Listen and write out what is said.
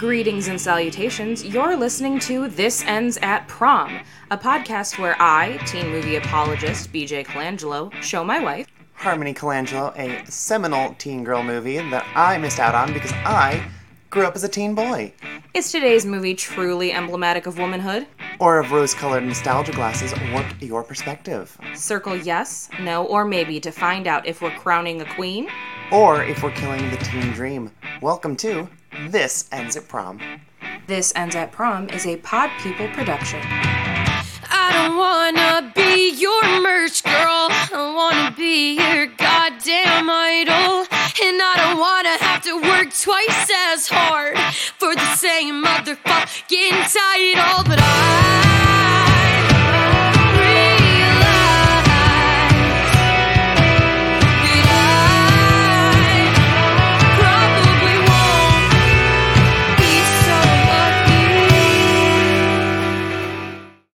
Greetings and salutations. You're listening to This Ends at Prom, a podcast where I, teen movie apologist BJ Colangelo, show my wife, Harmony Colangelo, a seminal teen girl movie that I missed out on because I grew up as a teen boy. Is today's movie truly emblematic of womanhood? Or if rose colored nostalgia glasses warp your perspective. Circle yes, no, or maybe to find out if we're crowning a queen. Or if we're killing the teen dream. Welcome to This Ends at Prom. This Ends at Prom is a Pod People production. I don't wanna be your merch girl. I wanna be your goddamn idol. And I don't wanna have to work twice as hard for the same motherfucking title. But I